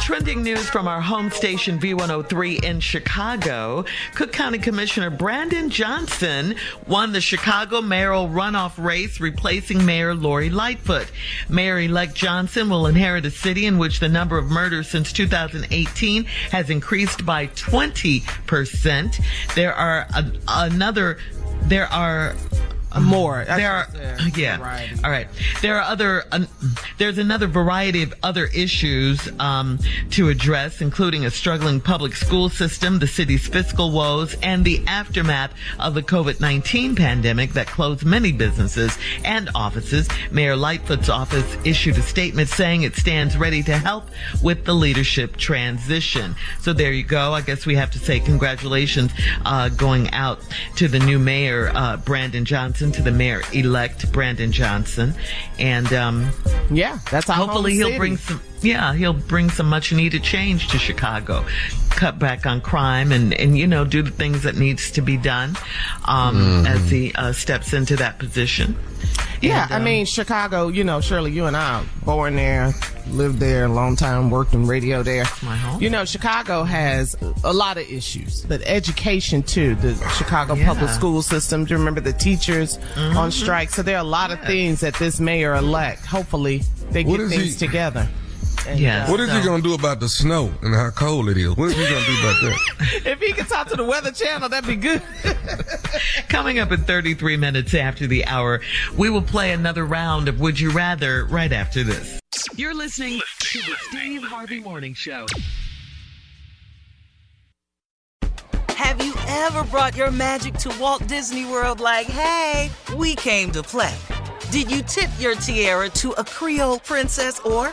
Trending news from our home station V103 in Chicago. Cook County Commissioner Brandon Johnson won the Chicago mayoral runoff race, replacing Mayor Lori Lightfoot. Mayor-elect Johnson will inherit a city in which the number of murders since 2018 has increased by 20%. There are a, another, there are more. There are, yeah. Variety. All right. There are other, there's another variety of other issues um, to address, including a struggling public school system, the city's fiscal woes, and the aftermath of the COVID-19 pandemic that closed many businesses and offices. Mayor Lightfoot's office issued a statement saying it stands ready to help with the leadership transition. So there you go. I guess we have to say congratulations uh, going out to the new mayor, uh, Brandon Johnson to the mayor elect Brandon Johnson, and um, yeah, that's hopefully he'll city. bring some. Yeah, he'll bring some much needed change to Chicago, cut back on crime, and and you know do the things that needs to be done um, mm-hmm. as he uh, steps into that position. Yeah, and, um, I mean Chicago. You know, Shirley, you and I born there, lived there a long time, worked in radio there. My home. You know, Chicago has a lot of issues, but education too. The Chicago yeah. public school system. Do you remember the teachers mm-hmm. on strike? So there are a lot of things that this mayor elect. Hopefully, they get things he, together. Yeah. Uh, what is so. he gonna do about the snow and how cold it is? What is he gonna do about that? if he could talk to the Weather Channel, that'd be good. Coming up in 33 minutes after the hour, we will play another round of Would You Rather right after this. You're listening to the Steve Harvey Morning Show. Have you ever brought your magic to Walt Disney World like, hey, we came to play? Did you tip your tiara to a Creole princess or